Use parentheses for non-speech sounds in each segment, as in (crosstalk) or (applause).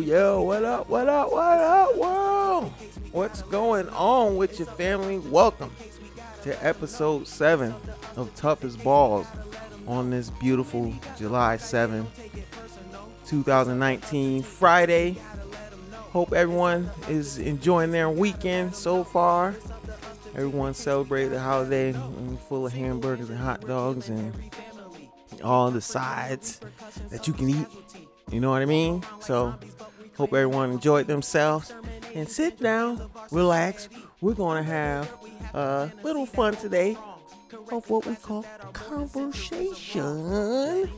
Yo, what up, what up, what up, world? What's going on with your family? Welcome to episode 7 of Toughest Balls on this beautiful July 7, 2019, Friday. Hope everyone is enjoying their weekend so far. Everyone celebrated the holiday full of hamburgers and hot dogs and all the sides that you can eat. You know what I mean? So, hope everyone enjoyed themselves. And sit down, relax. We're going to have a little fun today of what we call conversation.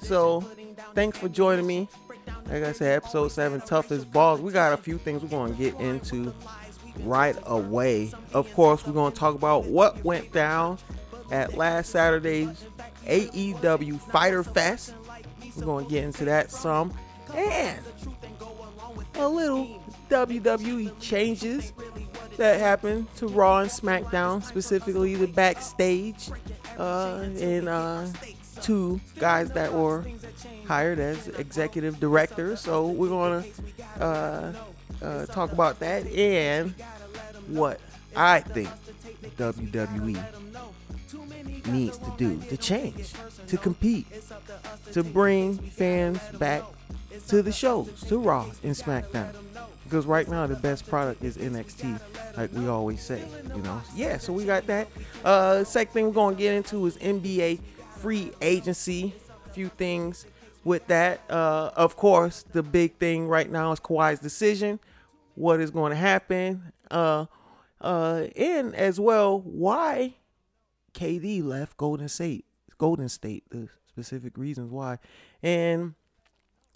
So, thanks for joining me. Like I said, episode 7, Toughest Balls. We got a few things we're going to get into right away. Of course, we're going to talk about what went down at last Saturday's AEW Fyter Fest. We're going to get into that some. And a little WWE changes that happened to Raw and SmackDown, specifically the backstage, uh, and uh, two guys that were hired as executive directors. So we're gonna uh, uh, talk about that and what I think WWE needs to do to change, to compete, to bring fans back to the shows, to Raw and SmackDown. Because right now the best product is NXT, like we always say, you know. Yeah, so we got that. Uh second thing we're gonna get into is NBA free agency. A few things with that. Uh of course, the big thing right now is Kawhi's decision. What is going to happen? Uh uh and as well, why KD left Golden State. Golden State, the specific reasons why. And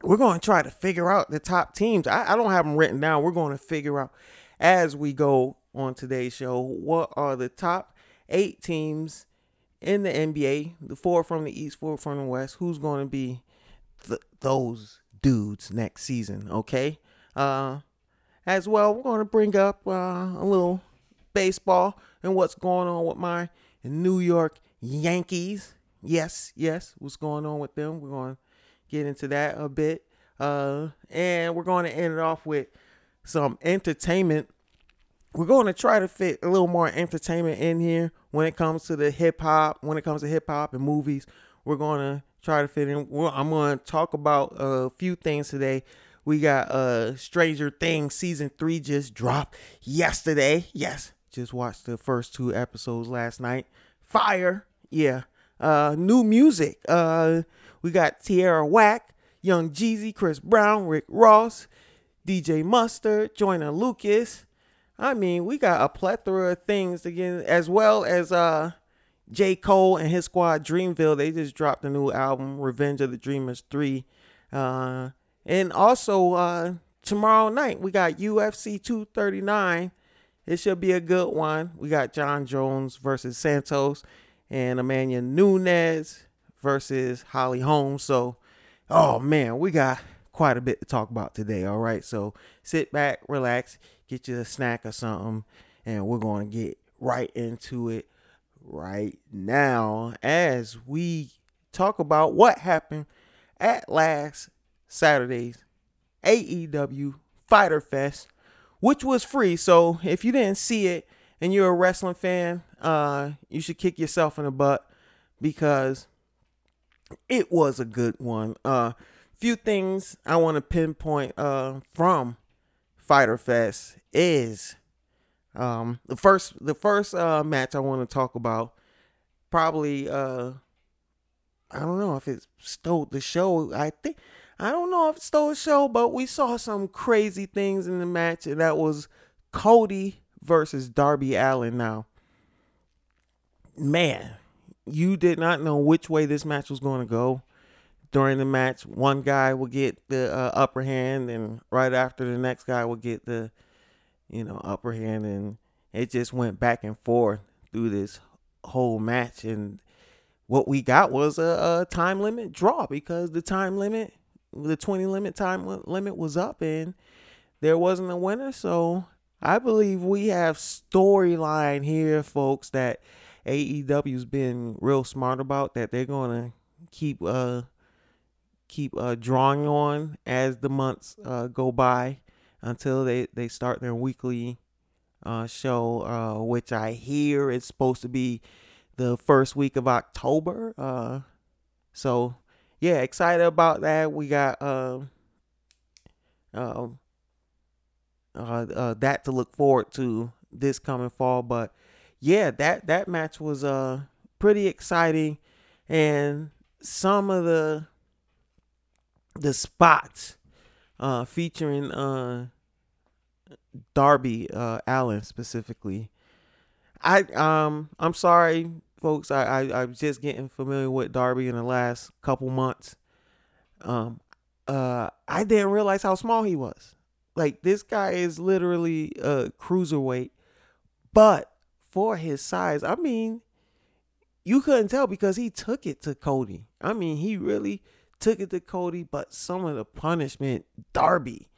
we're going to try to figure out the top teams. I, I don't have them written down. We're going to figure out as we go on today's show what are the top eight teams in the NBA, the four from the East, four from the West. Who's going to be th- those dudes next season? Okay. Uh, as well, we're going to bring up uh, a little baseball and what's going on with my New York Yankees. Yes, yes, what's going on with them? We're going to get into that a bit. Uh, and we're going to end it off with some entertainment. We're going to try to fit a little more entertainment in here when it comes to the hip hop, when it comes to hip hop and movies. We're going to try to fit in. I'm going to talk about a few things today. We got uh Stranger Things season 3 just dropped yesterday. Yes, just watched the first two episodes last night. Fire. Yeah. Uh new music. Uh we got Tierra Whack, Young Jeezy, Chris Brown, Rick Ross, DJ Mustard, Joyner Lucas. I mean, we got a plethora of things again, as well as uh J. Cole and his squad Dreamville. They just dropped a new album, Revenge of the Dreamers 3. Uh and also uh tomorrow night we got UFC 239. It should be a good one. We got Jon Jones versus Santos and Amanda Nunes versus Holly Holmes. So, oh man, we got quite a bit to talk about today. All right. So sit back, relax, get you a snack or something, and we're going to get right into it right now as we talk about what happened at last Saturday's AEW Fyter Fest, which was free. So if you didn't see it and you're a wrestling fan, uh, you should kick yourself in the butt because it was a good one. Uh, few things I want to pinpoint uh, from Fyter Fest is um, the first the first uh, match I want to talk about. Probably uh, I don't know if it stole the show. I think I don't know if it stole the show, but we saw some crazy things in the match, and that was Cody versus Darby Allin. Now, man, you did not know which way this match was going to go. During the match, one guy will get the uh, upper hand, and right after the next guy will get the, you know, upper hand, and it just went back and forth through this whole match. And what we got was a, a time limit draw because the time limit, the 20 limit time limit was up, and there wasn't a winner. So I believe we have storyline here, folks, that AEW's been real smart about that they're gonna keep uh keep uh, drawing on as the months uh, go by until they, they start their weekly uh, show, uh, which I hear is supposed to be the first week of October. Uh, so yeah, excited about that. We got um, um, uh, uh, that to look forward to this coming fall. But yeah, that that match was uh pretty exciting, and some of the the spots uh featuring uh Darby uh Allin specifically. I um I'm sorry folks I, I I'm just getting familiar with Darby in the last couple months. Um uh I didn't realize how small he was. Like this guy is literally a cruiserweight, but for his size, I mean, you couldn't tell because he took it to Cody. I mean, he really took it to Cody, but some of the punishment Darby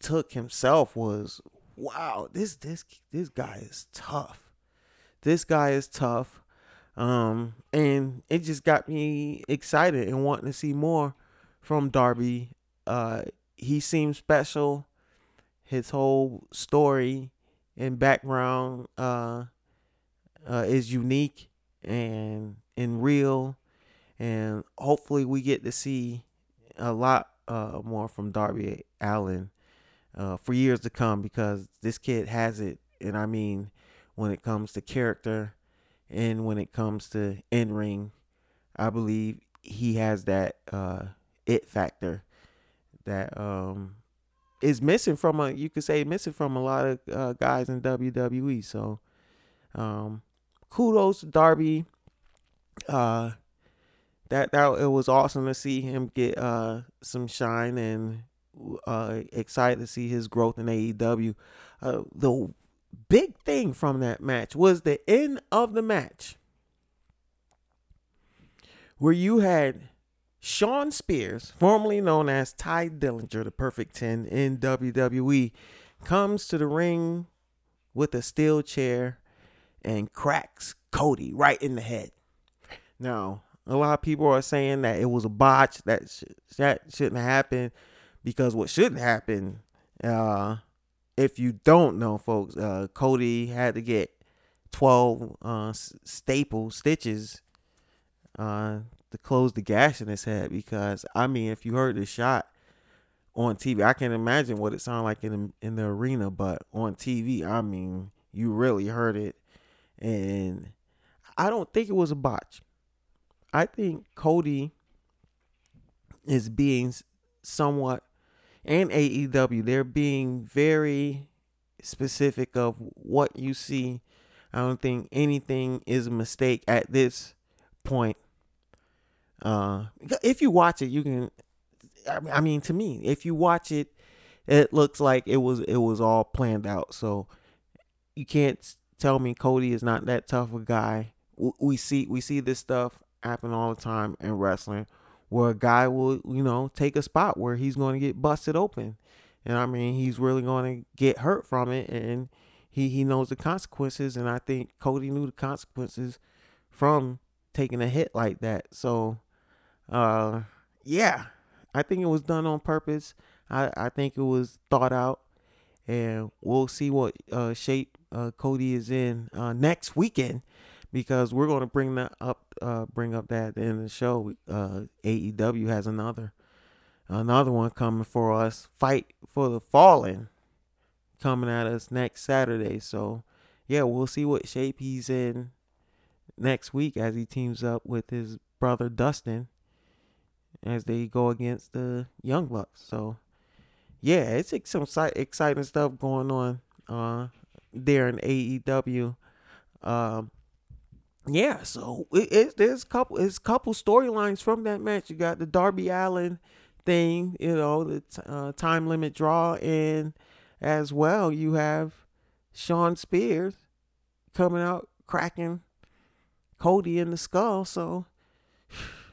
took himself was wow, this this this guy is tough. This guy is tough. Um, and it just got me excited and wanting to see more from Darby. Uh, he seems special. His whole story and background uh, uh, is unique and and real, and hopefully we get to see a lot uh, more from Darby Allin uh, for years to come because this kid has it, and I mean when it comes to character and when it comes to in ring, I believe he has that uh, it factor that um, is missing from a you could say missing from a lot of uh, guys in WWE. So um, kudos to Darby. Uh, that that it was awesome to see him get uh, some shine and uh, excited to see his growth in AEW. Uh, the big thing from that match was the end of the match where you had Shawn Spears, formerly known as Tye Dillinger, the perfect 10 in WWE, comes to the ring with a steel chair and cracks Cody right in the head. Now, a lot of people are saying that it was a botch, that sh- that shouldn't happen because what shouldn't happen, uh, if you don't know, folks, uh, Cody had to get 12 uh, staple stitches uh, to close the gash in his head because I mean, if you heard the shot on TV, I can't imagine what it sounded like in the, in the arena, but on TV, I mean, you really heard it, and I don't think it was a botch. I think Cody is being somewhat, and AEW, they're being very specific of what you see. I don't think anything is a mistake at this point uh, if you watch it, you can. I mean, to me, if you watch it, it looks like it was it was all planned out. So you can't tell me Cody is not that tough a guy. We see we see this stuff happen all the time in wrestling, where a guy will you know take a spot where he's going to get busted open, and I mean he's really going to get hurt from it, and he he knows the consequences. And I think Cody knew the consequences from taking a hit like that. So uh, yeah, I think it was done on purpose. I, I think it was thought out, and we'll see what uh, shape uh, Cody is in uh, next weekend because we're going to bring that up, uh, bring up that in the show. Uh, AEW has another, another one coming for us. Fight for the Fallen coming at us next Saturday. So yeah, we'll see what shape he's in next week as he teams up with his brother Dustin as they go against the Young Bucks. So yeah, it's some exciting stuff going on uh, there in AEW. Um, yeah, so it, it, there's couple it's couple storylines from that match. You got the Darby Allin thing, you know, the uh, time limit draw, and as well you have Shawn Spears coming out cracking Cody in the skull. So (sighs)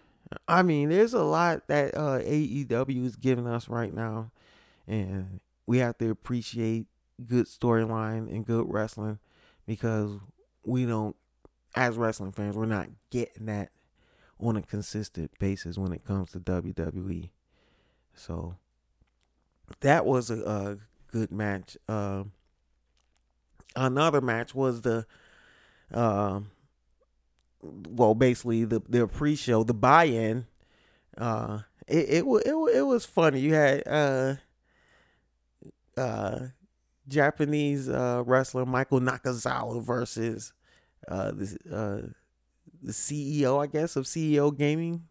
I mean, there's a lot that uh, AEW is giving us right now, and we have to appreciate good storyline and good wrestling because we don't, as wrestling fans, we're not getting that on a consistent basis when it comes to WWE. So that was a, a good match. Uh, another match was the, uh, well, basically the the pre-show, the buy-in. Uh, it it it, it was funny. You had uh, uh, Japanese uh, wrestler Michael Nakazawa versus uh, the uh, the CEO, I guess, of CEO Gaming,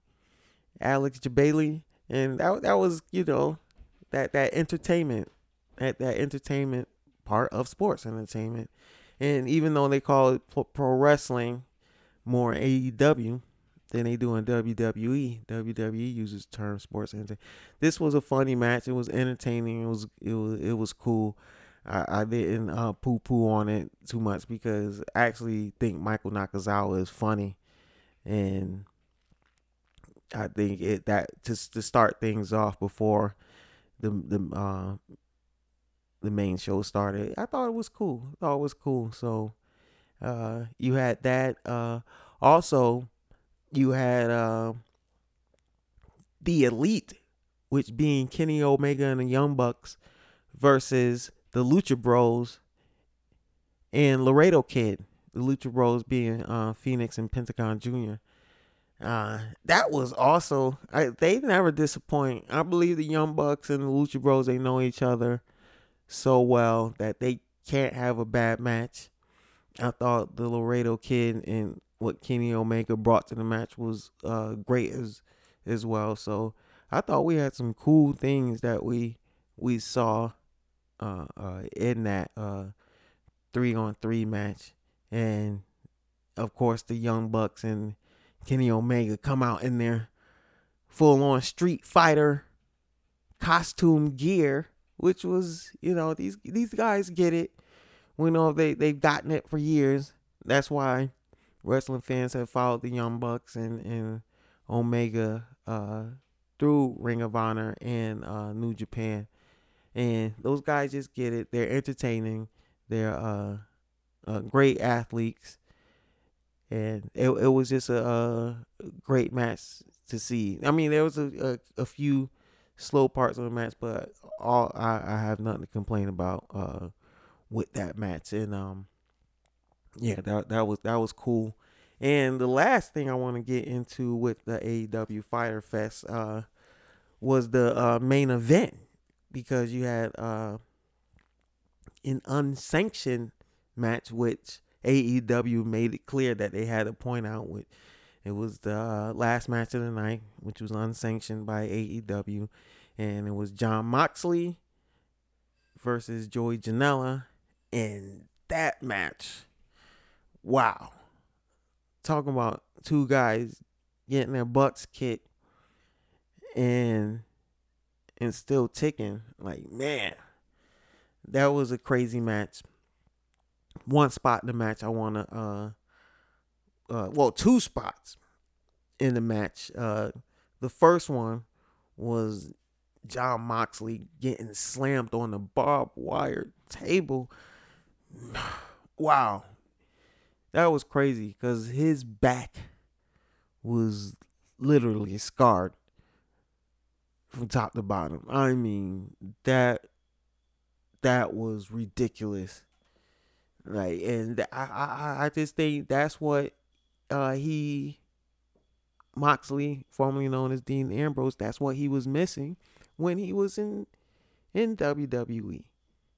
Alex Jebailey, and that that was you know that that entertainment, that that entertainment part of sports entertainment, and even though they call it pro wrestling more AEW than they do in WWE, WWE uses term sports entertainment. This was a funny match. It was entertaining. It was it was it was cool. I, I didn't uh, poo poo on it too much because I actually think Michael Nakazawa is funny, and I think it that just to start things off before the the uh, the main show started. I thought it was cool. I thought it was cool. So uh, you had that. Uh, also, you had uh, the Elite, which being Kenny Omega and the Young Bucks versus the Lucha Bros and Laredo Kid. The Lucha Bros being uh, Fénix and Pentagon Jr. Uh, that was also I, they never disappoint. I believe the Young Bucks and the Lucha Bros they know each other so well that they can't have a bad match. I thought the Laredo Kid and what Kenny Omega brought to the match was uh, great as as well. So I thought we had some cool things that we we saw uh, uh, in that three on three match, and of course the Young Bucks and Kenny Omega come out in their full on Street Fighter costume gear, which was you know these these guys get it. We know they they've gotten it for years. That's why wrestling fans have followed the Young Bucks and and Omega uh, through Ring of Honor and uh, New Japan, and those guys just get it. They're entertaining. They're uh, uh great athletes and it it was just a, a great match to see. I mean, there was a, a, a few slow parts of the match, but all I, I have nothing to complain about uh with that match. And um yeah, that that was that was cool. And the last thing I want to get into with the AEW Fyter Fest uh was the uh main event because you had uh an unsanctioned match which AEW made it clear that they had to point out with it was the uh, last match of the night, which was unsanctioned by AEW, and it was Jon Moxley versus Joey Janela, and that match, wow, talking about two guys getting their butts kicked and and still ticking, like man, that was a crazy match one spot in the match I want to, uh, uh, well, two spots in the match. Uh, the first one was Jon Moxley getting slammed on the barbed wire table. Wow. That was crazy because his back was literally scarred from top to bottom. I mean, that that was ridiculous. Like, and I, I, I just think that's what uh, he, Moxley, formerly known as Dean Ambrose, that's what he was missing when he was in in WWE.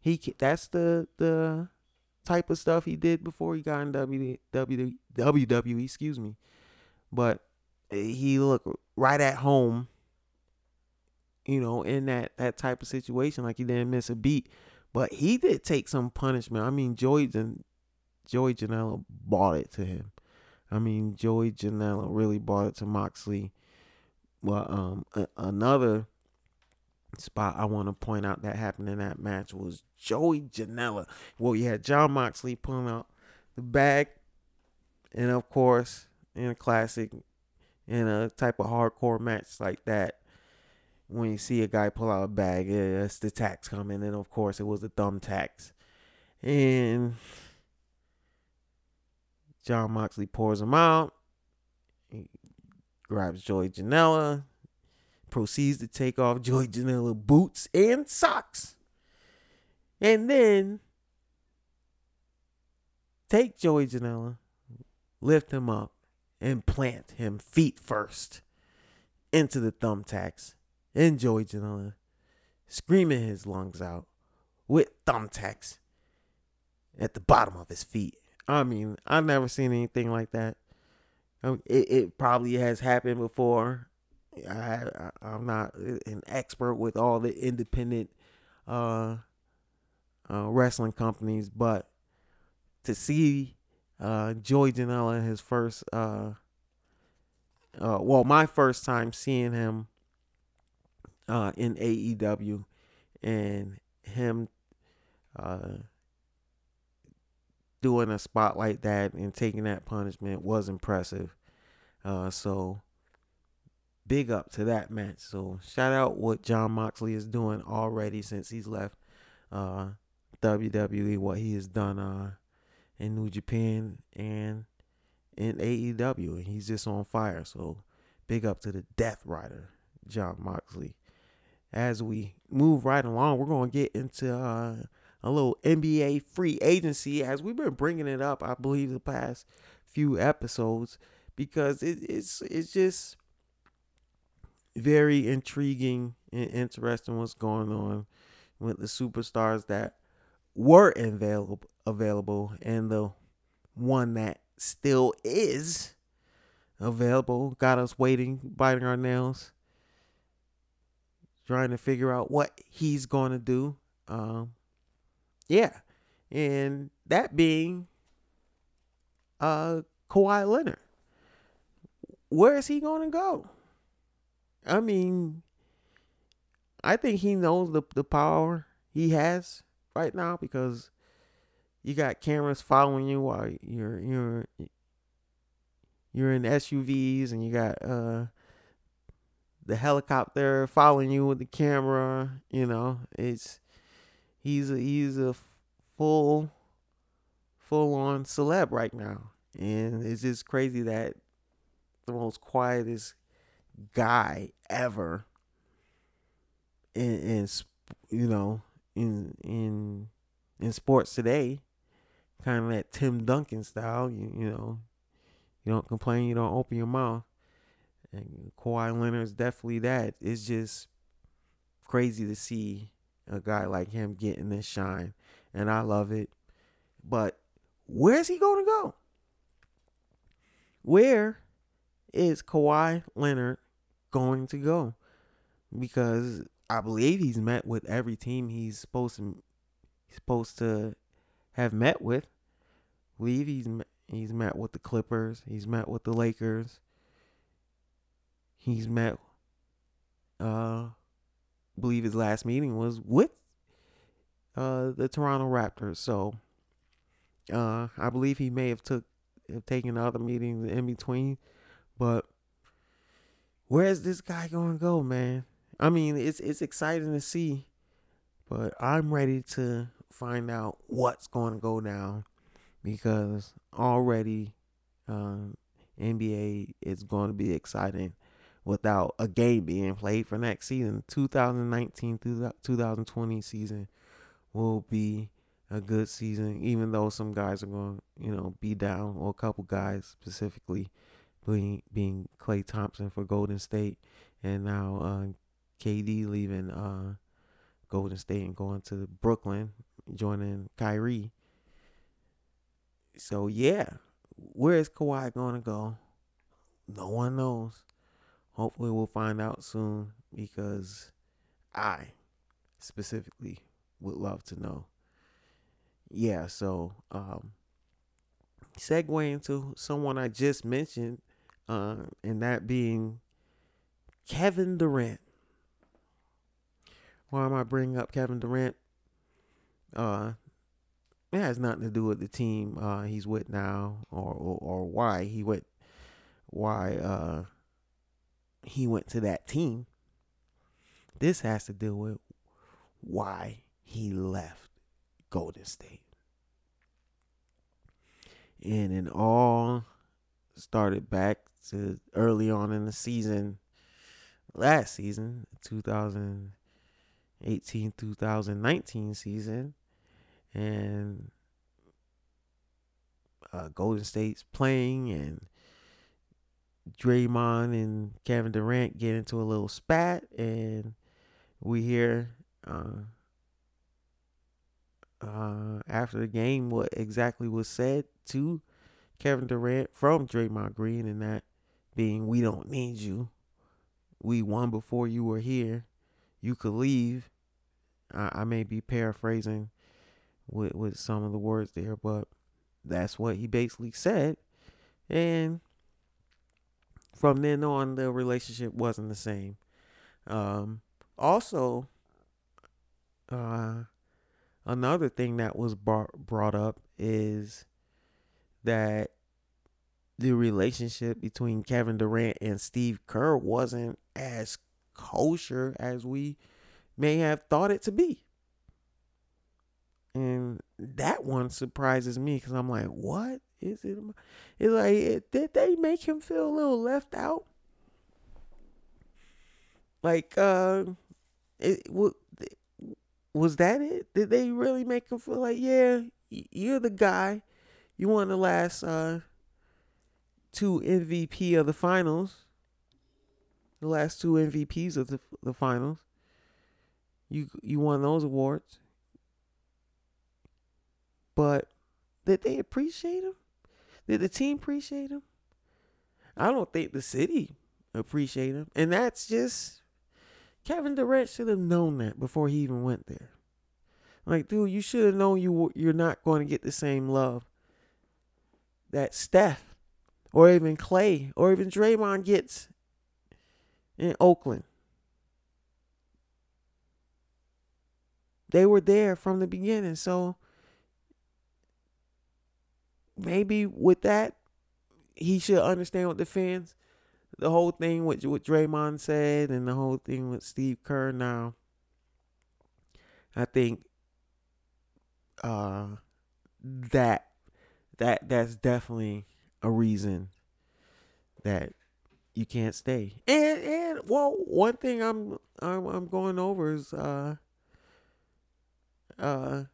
He that's the the type of stuff he did before he got in WWE. Excuse me, but he looked right at home. You know, in that that type of situation, like he didn't miss a beat. But he did take some punishment. I mean, Joey and Joey Janela bought it to him. I mean, Joey Janela really bought it to Moxley. Well, um, a- another spot I want to point out that happened in that match was Joey Janela. Well, you had Jon Moxley pulling out the bag, and of course, in a classic, in a type of hardcore match like that, when you see a guy pull out a bag, it's the tacks coming, and of course it was the tacks, And Jon Moxley pours them out, he grabs Joey Janela, proceeds to take off Joey Janela boots and socks. And then take Joey Janela, lift him up, and plant him feet first into the thumbtacks. And Joey Janela screaming his lungs out with thumbtacks at the bottom of his feet. I mean, I've never seen anything like that. Um, it, it probably has happened before. I, I am not an expert with all the independent uh, uh, wrestling companies, but to see uh, Joey Janela his first, uh, uh, well, my first time seeing him uh, in AEW, and him uh, doing a spot like that and taking that punishment was impressive. Uh, so big up to that match. So shout out what Jon Moxley is doing already since he's left uh, WWE, what he has done uh, in New Japan and in AEW. And he's just on fire. So big up to the Death Rider, Jon Moxley. As we move right along, we're to get into uh, a little NBA free agency as we've been bringing it up, I believe, the past few episodes because it, it's it's just very intriguing and interesting what's going on with the superstars that were available available and the one that still is available. Got us waiting biting our nails trying to figure out what he's going to do. Um yeah. And that being uh Kawhi Leonard. Where is he going to go I mean, I think he knows the the power he has right now because you got cameras following you while you're you're you're in SUVs and you got uh the helicopter following you with the camera, you know. It's he's a he's a full full on celeb right now. And it's just crazy that the most quietest guy ever in, in you know in in in sports today. Kind of that Tim Duncan style you, you know. You don't complain you don't open your mouth. And Kawhi Leonard is definitely that. It's just crazy to see a guy like him getting this shine and I love it. But where's he going to go? Where is Kawhi Leonard going to go because I believe he's met with every team he's supposed to he's supposed to have met with. I believe he's he's met with the Clippers. He's met with the Lakers. He's met. Uh, believe his last meeting was with uh the Toronto Raptors. So, uh, I believe he may have took have taken other meetings in between, but where's this guy going to go, man? I mean, it's it's exciting to see, but I'm ready to find out what's going to go down because already um, NBA is going to be exciting without a game being played for next season. 2019 through 2020 season will be a good season, even though some guys are going, to, you know, be down, or a couple guys specifically being being Klay Thompson for Golden State, and now uh, KD leaving uh, Golden State and going to Brooklyn, joining Kyrie. So yeah, where is Kawhi gonna go? No one knows. Hopefully, we'll find out soon because I specifically would love to know. Yeah, so um, segue into someone I just mentioned uh, and that being Kevin Durant. Why am I bringing up Kevin Durant? Uh, it has nothing to do with the team uh, he's with now, or, or, or why he went, why uh, he went to that team. This has to do with why he left Golden State. And in all started back to early on in the season, last season, 2018 2019 season, and uh, Golden State's playing and Draymond and Kevin Durant get into a little spat, and we hear uh, uh, after the game what exactly was said to Kevin Durant from Draymond Green, and that being, "We don't need you. We won before you were here. You could leave." I, I may be paraphrasing with with some of the words there, but that's what he basically said, and from then on, the relationship wasn't the same. Um, also, uh, another thing that was brought brought up is that the relationship between Kevin Durant and Steve Kerr wasn't as kosher as we may have thought it to be. And that one surprises me because I'm like, what is it? It's like, did they make him feel a little left out? Like, uh, it, was that it? Did they really make him feel like, yeah, you're the guy you won the last uh, two MVP of the finals. The last two MVPs of the the finals. You you won those awards. But did they appreciate him? Did the team appreciate him? I don't think the city appreciate him. And that's just Kevin Durant should have known that before he even went there. Like, dude, you should have known you you're not going to get the same love that Steph or even Klay or even Draymond gets in Oakland. They were there from the beginning. So maybe with that, he should understand what the fans, the whole thing with what Draymond said and the whole thing with Steve Kerr now. I think uh that that that's definitely a reason that you can't stay. And and well, one thing I'm I'm I'm going over is uh uh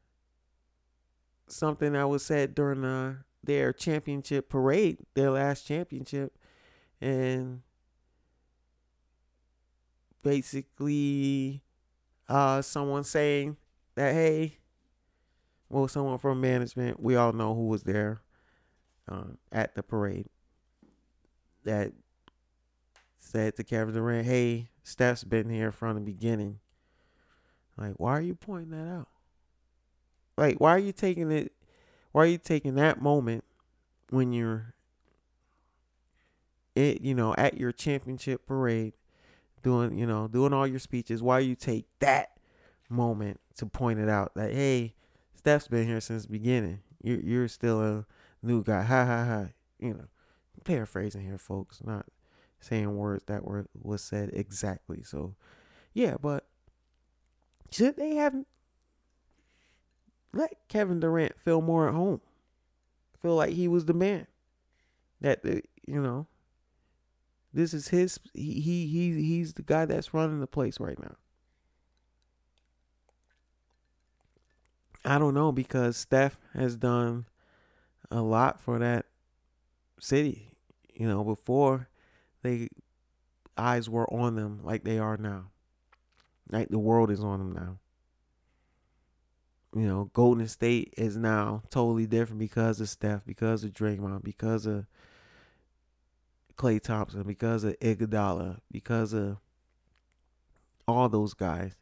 something that was said during uh, their championship parade, their last championship, and basically uh someone saying that hey well, someone from management, we all know who was there uh, at the parade, that said to Kevin Durant, hey, Steph's been here from the beginning. Like, why are you pointing that out? Like, why are you taking it? Why are you taking that moment when you're, it, you know, at your championship parade, doing, you know, doing all your speeches? Why you take that moment to point it out that, hey, Steph's been here since the beginning. You're you're still a new guy. Ha ha ha. You know, paraphrasing here, folks. Not saying words that were was said exactly. So, yeah, but should they have let Kevin Durant feel more at home? Feel like he was the man. That the you know, this is his. He he he he's the guy that's running the place right now. I don't know because Steph has done a lot for that city. You know, before they eyes were on them like they are now. Like the world is on them now. You know, Golden State is now totally different because of Steph, because of Draymond, because of Klay Thompson, because of Iguodala, because of all those guys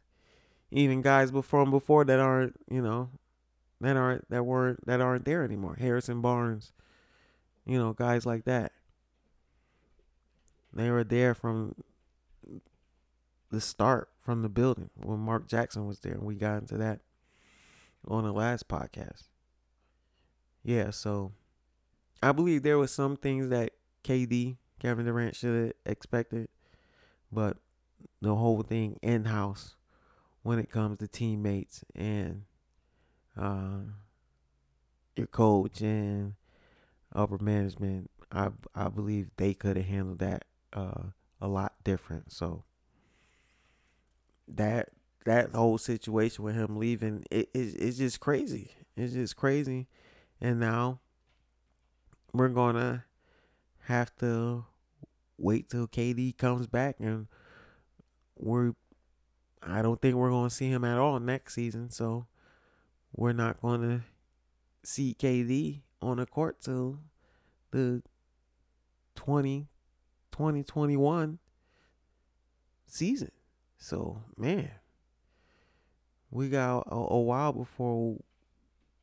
even guys before before that aren't you know that aren't that weren't that aren't there anymore. Harrison Barnes, you know, guys like that. They were there from the start, from the building when Mark Jackson was there, and we got into that on the last podcast. Yeah, so I believe there was some things that KD, Kevin Durant, should have expected, but the whole thing in house when it comes to teammates and uh, your coach and upper management. I I believe they could have handled that uh, a lot different. So that that whole situation with him leaving it, it it's just crazy. It's just crazy. And now we're gonna have to wait till KD comes back and we're I don't think we're gonna see him at all next season, so we're not gonna see KD on the court till the 20 2021 season. So, man, we got a, a while before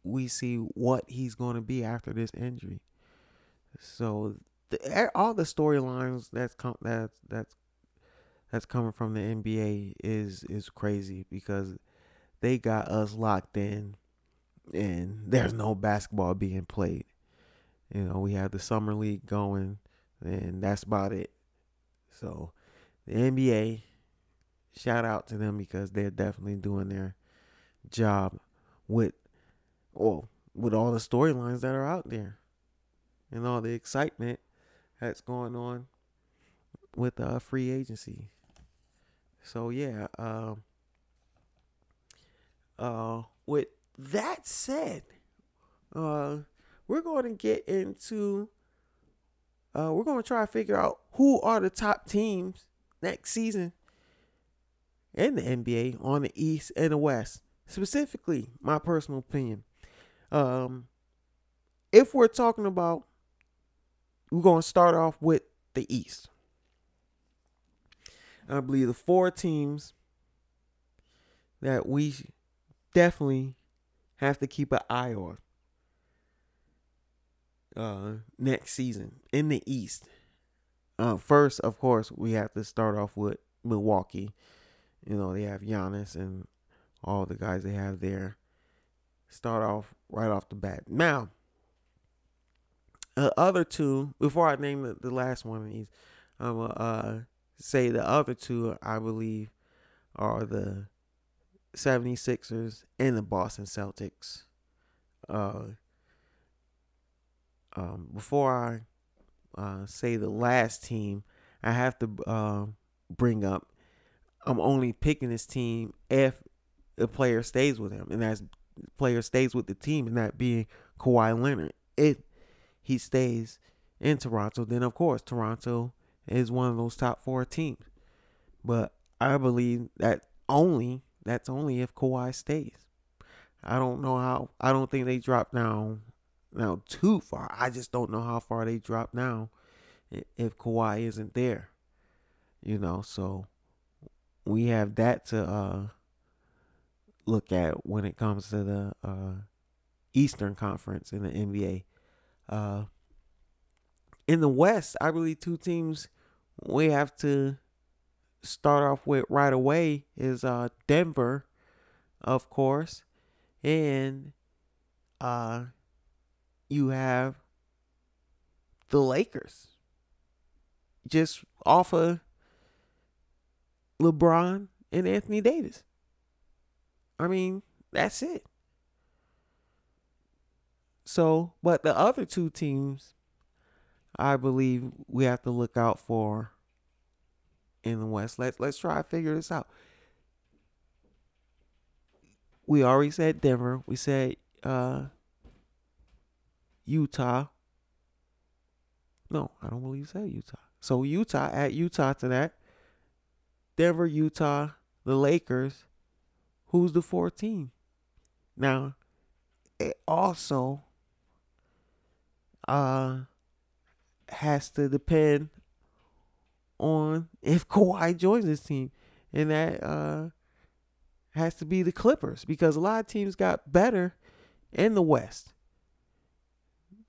we see what he's going to be after this injury. So, the, all the storylines that's com- that's that's that's coming from the NBA is is crazy because they got us locked in and there's no basketball being played. You know, we have the summer league going and that's about it. So, the NBA shout out to them because they're definitely doing their job with well with all the storylines that are out there and all the excitement that's going on with uh, free agency. So yeah, um, uh, with that said, uh, we're going to get into. Uh, we're going to try to figure out who are the top teams next season in the NBA on the East and the West. Specifically, my personal opinion. Um, if we're talking about, we're going to start off with the East. I believe the four teams that we definitely have to keep an eye on uh, next season in the East. Uh, first, of course, we have to start off with Milwaukee. You know, they have Giannis and all the guys they have there. Start off right off the bat. Now, the other two, before I name the, the last one of these, I'm going to uh, say the other two, I believe, are the 76ers and the Boston Celtics. Uh, um, before I uh, say the last team, I have to uh, bring up I'm only picking this team if the player stays with him, and that player stays with the team, and that being Kawhi Leonard. If he stays in Toronto, then of course Toronto is one of those top four teams. But I believe that only that's only if Kawhi stays. I don't know how. I don't think they drop down now too far. I just don't know how far they drop down if Kawhi isn't there. You know, so we have that to uh, look at when it comes to the uh, Eastern Conference in the NBA. Uh, in the West, I believe two teams we have to start off with right away is uh, Denver, of course, and uh, you have the Lakers. Just off of LeBron and Anthony Davis. I mean, that's it. So, but the other two teams, I believe we have to look out for in the West. Let's let's try to figure this out. We already said Denver. We said uh, Utah. No, I don't believe said Utah. So Utah at Utah to that. Denver, Utah, the Lakers. Who's the 14? Now, it also uh has to depend on if (laughs) Kawhi joins this team. And that uh has to be the Clippers because a lot of teams got better in the West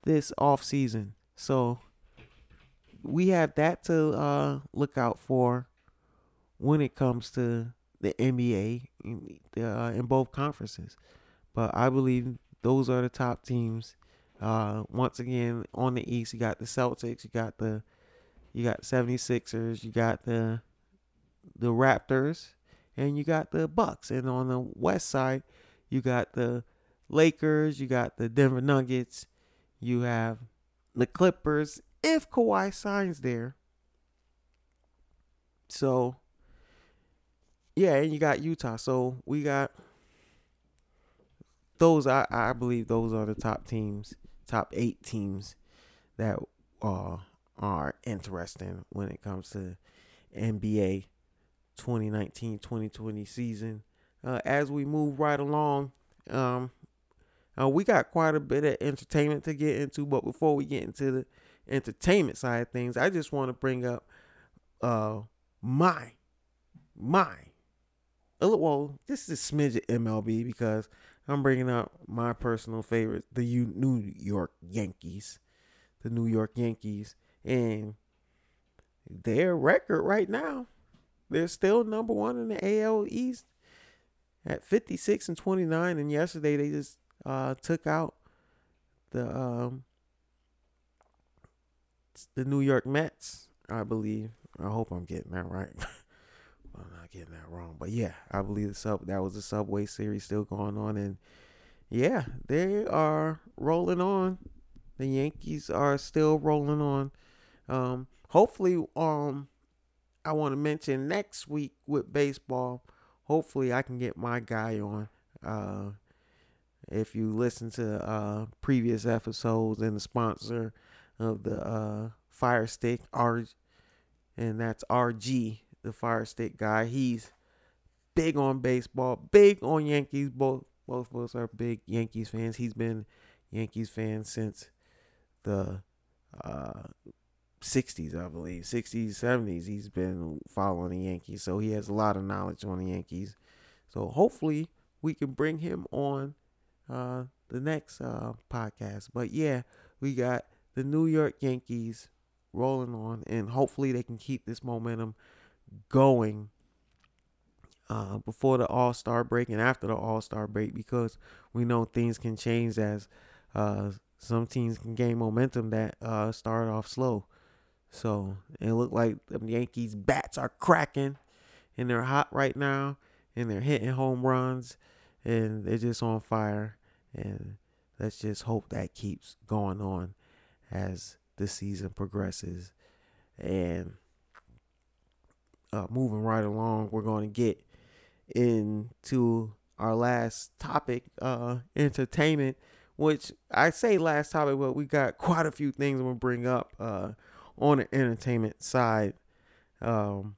this off season. So we have that to uh look out for when it comes to the NBA in, uh, in both conferences. But I believe those are the top teams. Uh, once again, on the East, you got the Celtics, you got the you got 76ers, you got the the Raptors, and you got the Bucks. And on the West side, you got the Lakers, you got the Denver Nuggets, you have the Clippers, if Kawhi signs there. So, yeah, and you got Utah. So we got those. I I believe those are the top teams, top eight teams that uh, are interesting when it comes to NBA 2019-2020 season. Uh, as we move right along, um, uh, we got quite a bit of entertainment to get into, but before we get into the entertainment side of things, I just want to bring up uh, my my well, this is a smidge of MLB because I'm bringing up my personal favorite, the New York Yankees, the New York Yankees, and their record right now, they're still number one in the AL East at 56 and 29. And yesterday they just uh, took out the um, the New York Mets, I believe. I hope I'm getting that right. (laughs) I'm not getting that wrong, but yeah, I believe the sub that was the Subway Series still going on, and yeah, they are rolling on. The Yankees are still rolling on. Um, hopefully, um, I want to mention next week with baseball. Hopefully, I can get my guy on. Uh, if you listen to uh, previous episodes and the sponsor of the uh, Fire Stick R, and that's RG, the Fire Stick guy. He's big on baseball, big on Yankees. Both both of us are big Yankees fans. He's been Yankees fan since the uh, 60s, I believe, 60s, 70s. He's been following the Yankees, so he has a lot of knowledge on the Yankees. So hopefully we can bring him on uh, the next uh, podcast. But yeah, we got the New York Yankees rolling on, and hopefully they can keep this momentum going uh, before the All Star break and after the All Star break because we know things can change as uh, some teams can gain momentum that uh, start off slow. So it looked like the Yankees bats are cracking and they're hot right now and they're hitting home runs and they're just on fire. And let's just hope that keeps going on as the season progresses. And uh, moving right along, we're going to get into our last topic, uh, entertainment, which I say last topic, but we got quite a few things we'll bring up uh, on the entertainment side. Um,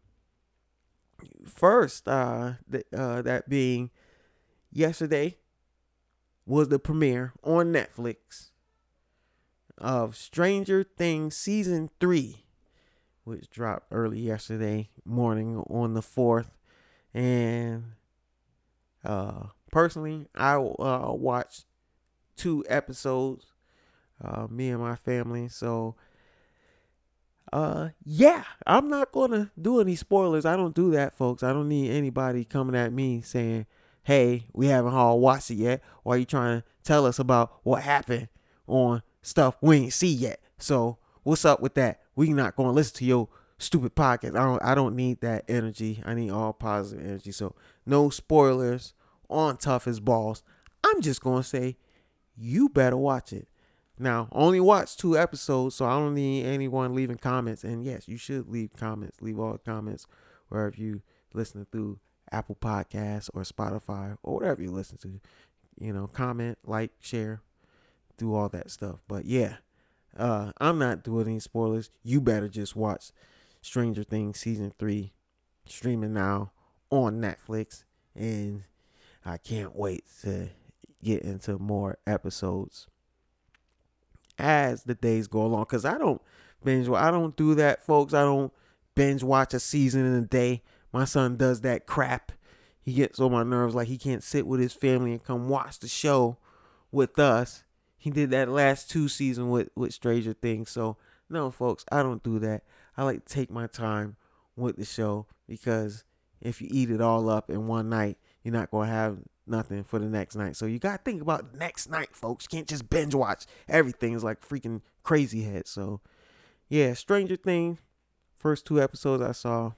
first, uh, th- uh, that being yesterday was the premiere on Netflix of Stranger Things season three, which dropped early yesterday morning on the 4th. And uh, personally, I uh, watched two episodes, uh, me and my family. So, uh, yeah, I'm not gonna do any spoilers. I don't do that, folks. I don't need anybody coming at me saying, "Hey, we haven't all watched it yet," why are you trying to tell us about what happened on stuff we ain't see yet? So, what's up with that? We not gonna listen to your stupid podcast. I don't. I don't need that energy. I need all positive energy. So, no spoilers on Tough as Balls. I'm just gonna say, you better watch it. Now, only watch two episodes, so I don't need anyone leaving comments. And yes, you should leave comments. Leave all the comments wherever you listen through Apple Podcasts or Spotify or whatever you listen to. You know, comment, like, share, do all that stuff. But yeah, uh, I'm not doing any spoilers. You better just watch Stranger Things season three, streaming now on Netflix, and I can't wait to get into more episodes as the days go along because I don't binge. I don't do that, folks. I don't binge watch a season in a day. My son does that crap. He gets on my nerves like he can't sit with his family and come watch the show with us. He did that last two season with with Stranger Things. So no, folks, I don't do that. I like to take my time with the show because if you eat it all up in one night, you're not gonna have nothing for the next night. So you gotta think about next night, folks. You can't just binge watch everything. It's like freaking crazy head. So yeah, Stranger Things, first two episodes I saw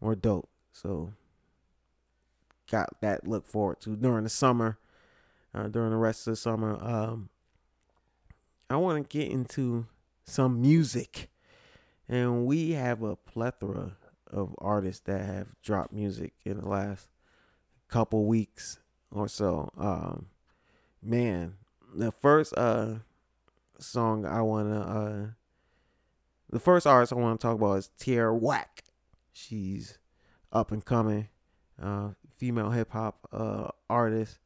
were dope. So got that look forward to during the summer, uh, during the rest of the summer. Um, I want to get into some music. And we have a plethora of artists that have dropped music in the last couple weeks or so. Um, man, the first uh song I wanna uh the first artist I want to talk about is Tierra Whack. She's up and coming, uh, female hip hop uh artist,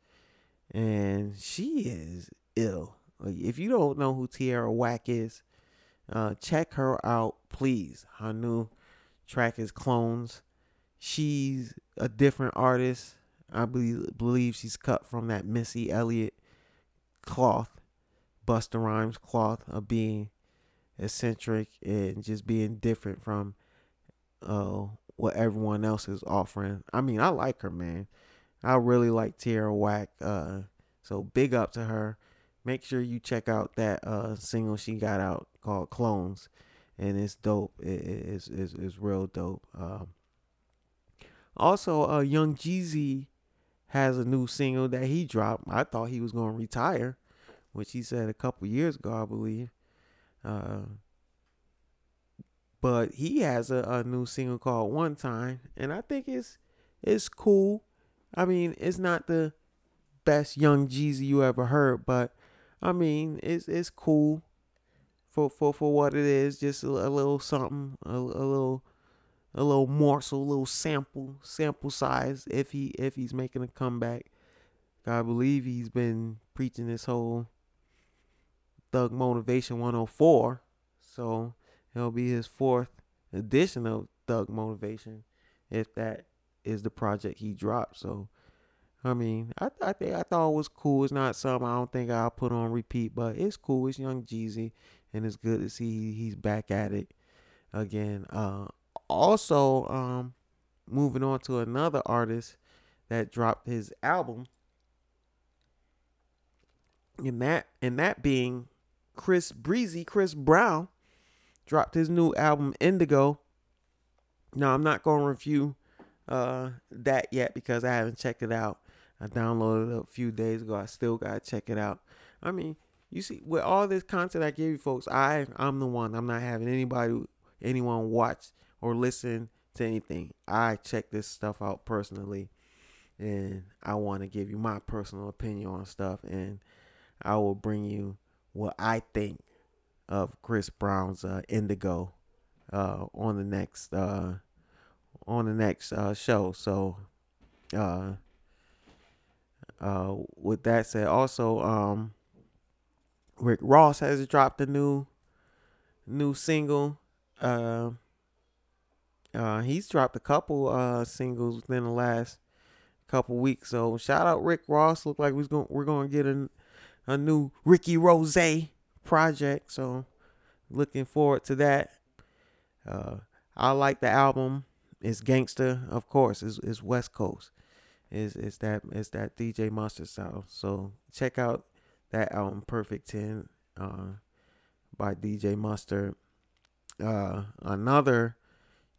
and she is ill. If you don't know who Tierra Whack is, uh, check her out, please. Her new track is Clones. She's a different artist. I believe believe she's cut from that Missy Elliott cloth, Busta Rhymes cloth of being eccentric and just being different from uh what everyone else is offering. I mean, I like her, man. I really like Tierra Whack. Uh, so big up to her. Make sure you check out that uh single she got out called Clones, and it's dope. It is is is real dope. Um, also, uh, Young Jeezy has a new single that he dropped. I thought he was gonna retire, which he said a couple years ago, I believe. Uh, but he has a, a new single called One Time, and I think it's it's cool. I mean, it's not the best Young Jeezy you ever heard, but I mean, it's it's cool for for for what it is. Just a, a little something, a, a little a little morsel, a little sample sample size. If he if he's making a comeback, I believe he's been preaching this whole Thug Motivation 104. So it'll be his fourth edition of Thug Motivation, if that is the project he dropped. So I mean, I I think I thought it was cool. It's not something I don't think I'll put on repeat, but it's cool. It's Young Jeezy, and it's good to see he's back at it again. Uh, also, um, moving on to another artist that dropped his album, and that and that being Chris Breezy, Chris Brown, dropped his new album Indigo. Now I'm not gonna review uh that yet because I haven't checked it out. I downloaded it a few days ago. I still gotta check it out. I mean, you see, with all this content I give you folks, I I'm the one. I'm not having anybody, anyone watch or listen to anything. I check this stuff out personally, and I want to give you my personal opinion on stuff, and I will bring you what I think of Chris Brown's uh, Indigo uh, on the next uh, on the next uh, show. So. Uh, uh, with that said, also um, Rick Ross has dropped a new new single. Uh, uh, he's dropped a couple uh singles within the last couple weeks. So shout out Rick Ross. Look like we're going we're going to get a a new Ricky Rose project. So looking forward to that. Uh, I like the album. It's gangster, of course. It's, it's West Coast is is that that DJ Mustard style. So check out that album Perfect Ten uh, by DJ Mustard. Uh, another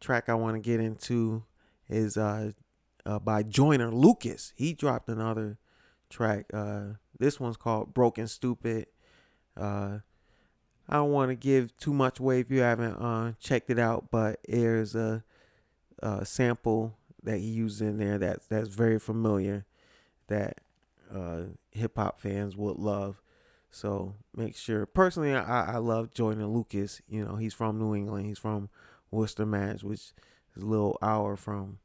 track I want to get into is uh, uh, by Joyner Lucas. He dropped another track. Uh, this one's called Broken Stupid. Uh, I don't want to give too much away if you haven't uh, checked it out, but there's a, a sample that he used in there that's that's very familiar that uh, hip hop fans would love. So make sure. Personally, I, I love Joyner Lucas. You know, he's from New England. He's from Worcester, Mass, which is a little hour from,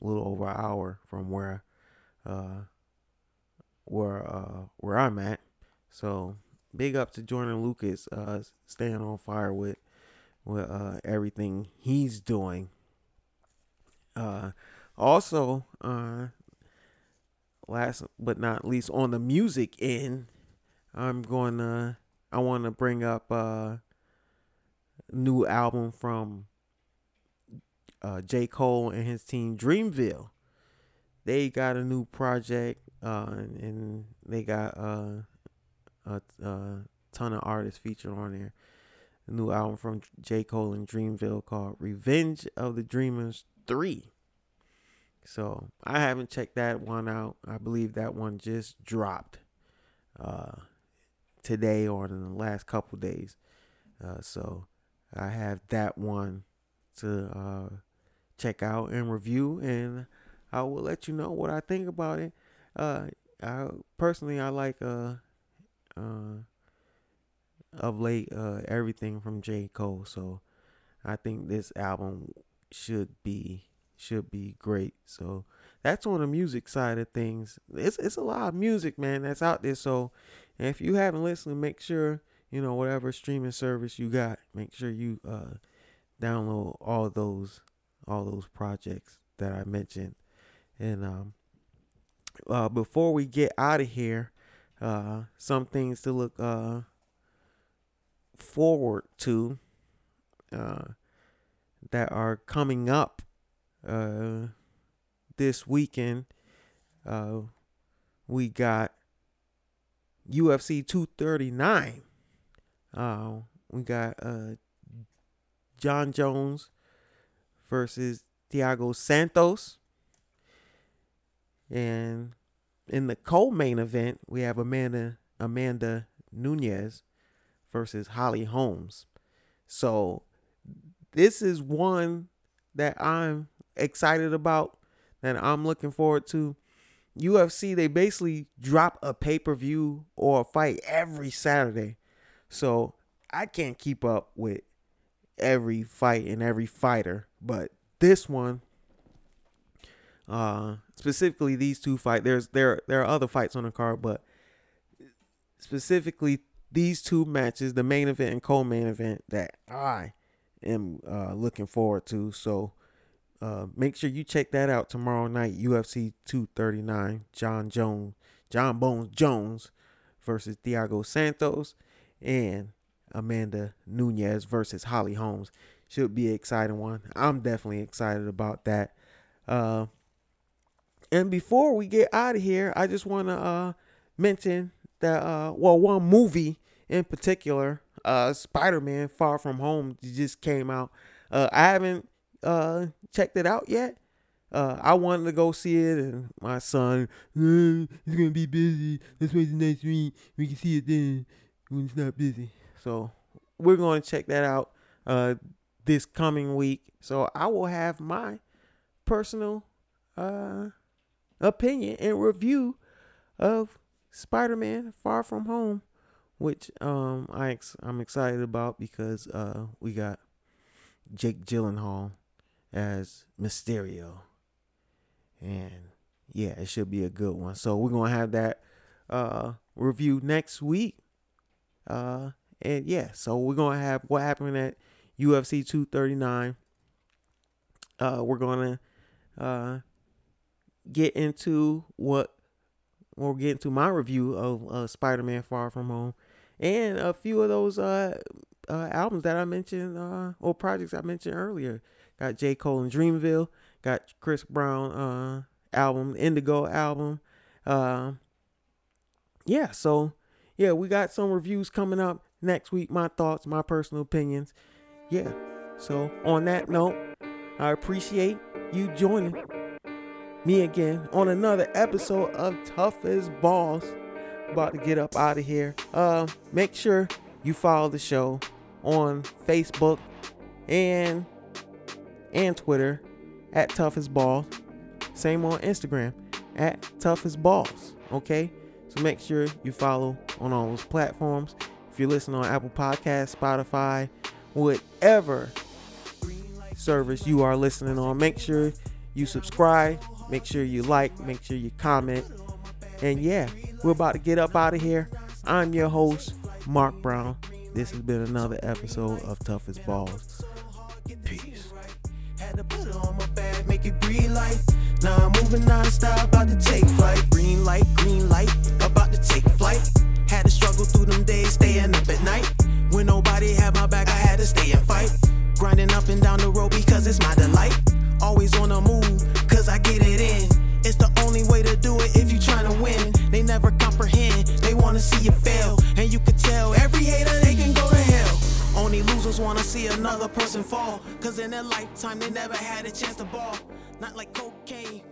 a little over an hour from where, uh, where uh where I'm at. So big up to Joyner Lucas, uh, staying on fire with with uh everything he's doing. Uh, also, uh, last but not least, on the music end, I'm going to I want to bring up a uh, new album from uh, J. Cole and his team Dreamville. They got a new project, uh, and they got uh, a, a ton of artists featured on there. A new album from J. Cole and Dreamville called Revenge of the Dreamers 3. So I haven't checked that one out. I believe that one just dropped uh, today or in the last couple days. Uh, so I have that one to uh, check out and review, and I will let you know what I think about it. Uh, I personally I like uh, uh, of late uh, everything from J Cole, so I think this album should be should be great. So that's on the music side of things. It's it's a lot of music, man, that's out there. So if you haven't listened, make sure you know whatever streaming service you got, make sure you uh, download all those all those projects that I mentioned. And um, uh, before we get out of here, uh, some things to look uh, forward to uh, that are coming up uh, this weekend. Uh, we got UFC 239. Uh, we got Jon Jones versus Thiago Santos. And in the co-main event, we have Amanda Amanda Nunes versus Holly Holmes. So this is one that I'm excited about that I'm looking forward to. UFC they basically drop a pay-per-view or a fight every Saturday. So I can't keep up with every fight and every fighter, but this one uh specifically these two fight there's there there are other fights on the card, but specifically these two matches, the main event and co-main event that I am uh looking forward to. So uh, make sure you check that out tomorrow night. UFC 239. Jon Jones, Jon Bones Jones versus Thiago Santos, and Amanda Nunes versus Holly Holmes. Should be an exciting one. I'm definitely excited about that. Uh, and before we get out of here, I just want to uh, mention that uh, well, one movie in particular, uh, Spider-Man: Far From Home, just came out. Uh, I haven't uh, checked it out yet. Uh, I wanted to go see it, and my son, uh, it's gonna be busy. Let's wait the next week. We can see it then when it's not busy. So we're going to check that out uh, this coming week. So I will have my personal uh, opinion and review of Spider-Man: Far From Home, which um I ex- I'm excited about because uh we got Jake Gyllenhaal as Mysterio. And yeah, it should be a good one. So we're gonna have that uh review next week. Uh and yeah, so we're gonna have what happened at UFC 239. Uh we're gonna uh get into what we'll get into my review of uh, Spider-Man Far From Home and a few of those uh, uh albums that I mentioned uh or projects I mentioned earlier. Got J. Cole and Dreamville. Got Chris Brown uh album, Indigo album. Uh, yeah, so yeah, we got some reviews coming up next week. My thoughts, my personal opinions. Yeah. So on that note, I appreciate you joining me again on another episode of Tough as Balls. About to get up out of here. Uh, make sure you follow the show on Facebook and and Twitter at Tough as Balls. Same on Instagram at Tough as Balls. Okay? So make sure you follow on all those platforms. If you listen on Apple Podcasts, Spotify, whatever service you are listening on, make sure you subscribe, make sure you like, make sure you comment. And yeah, we're about to get up out of here. I'm your host, Mark Brown. This has been another episode of Tough as Balls. Peace. Had to put on my back, make it. Now I'm moving non-stop, about to take flight. Green light, green light, about to take flight. Had to struggle through them days, staying up at night. When nobody had my back, I had to stay and fight. Grinding up and down the road because it's my delight. Always on the move, cause I get it in. It's the only way to do it if you trying to win. They never comprehend, they wanna see you fail. And you can tell every hater they can go to hell. Only losers wanna see another person fall. Cause in their lifetime they never had a chance to ball. Not like cocaine,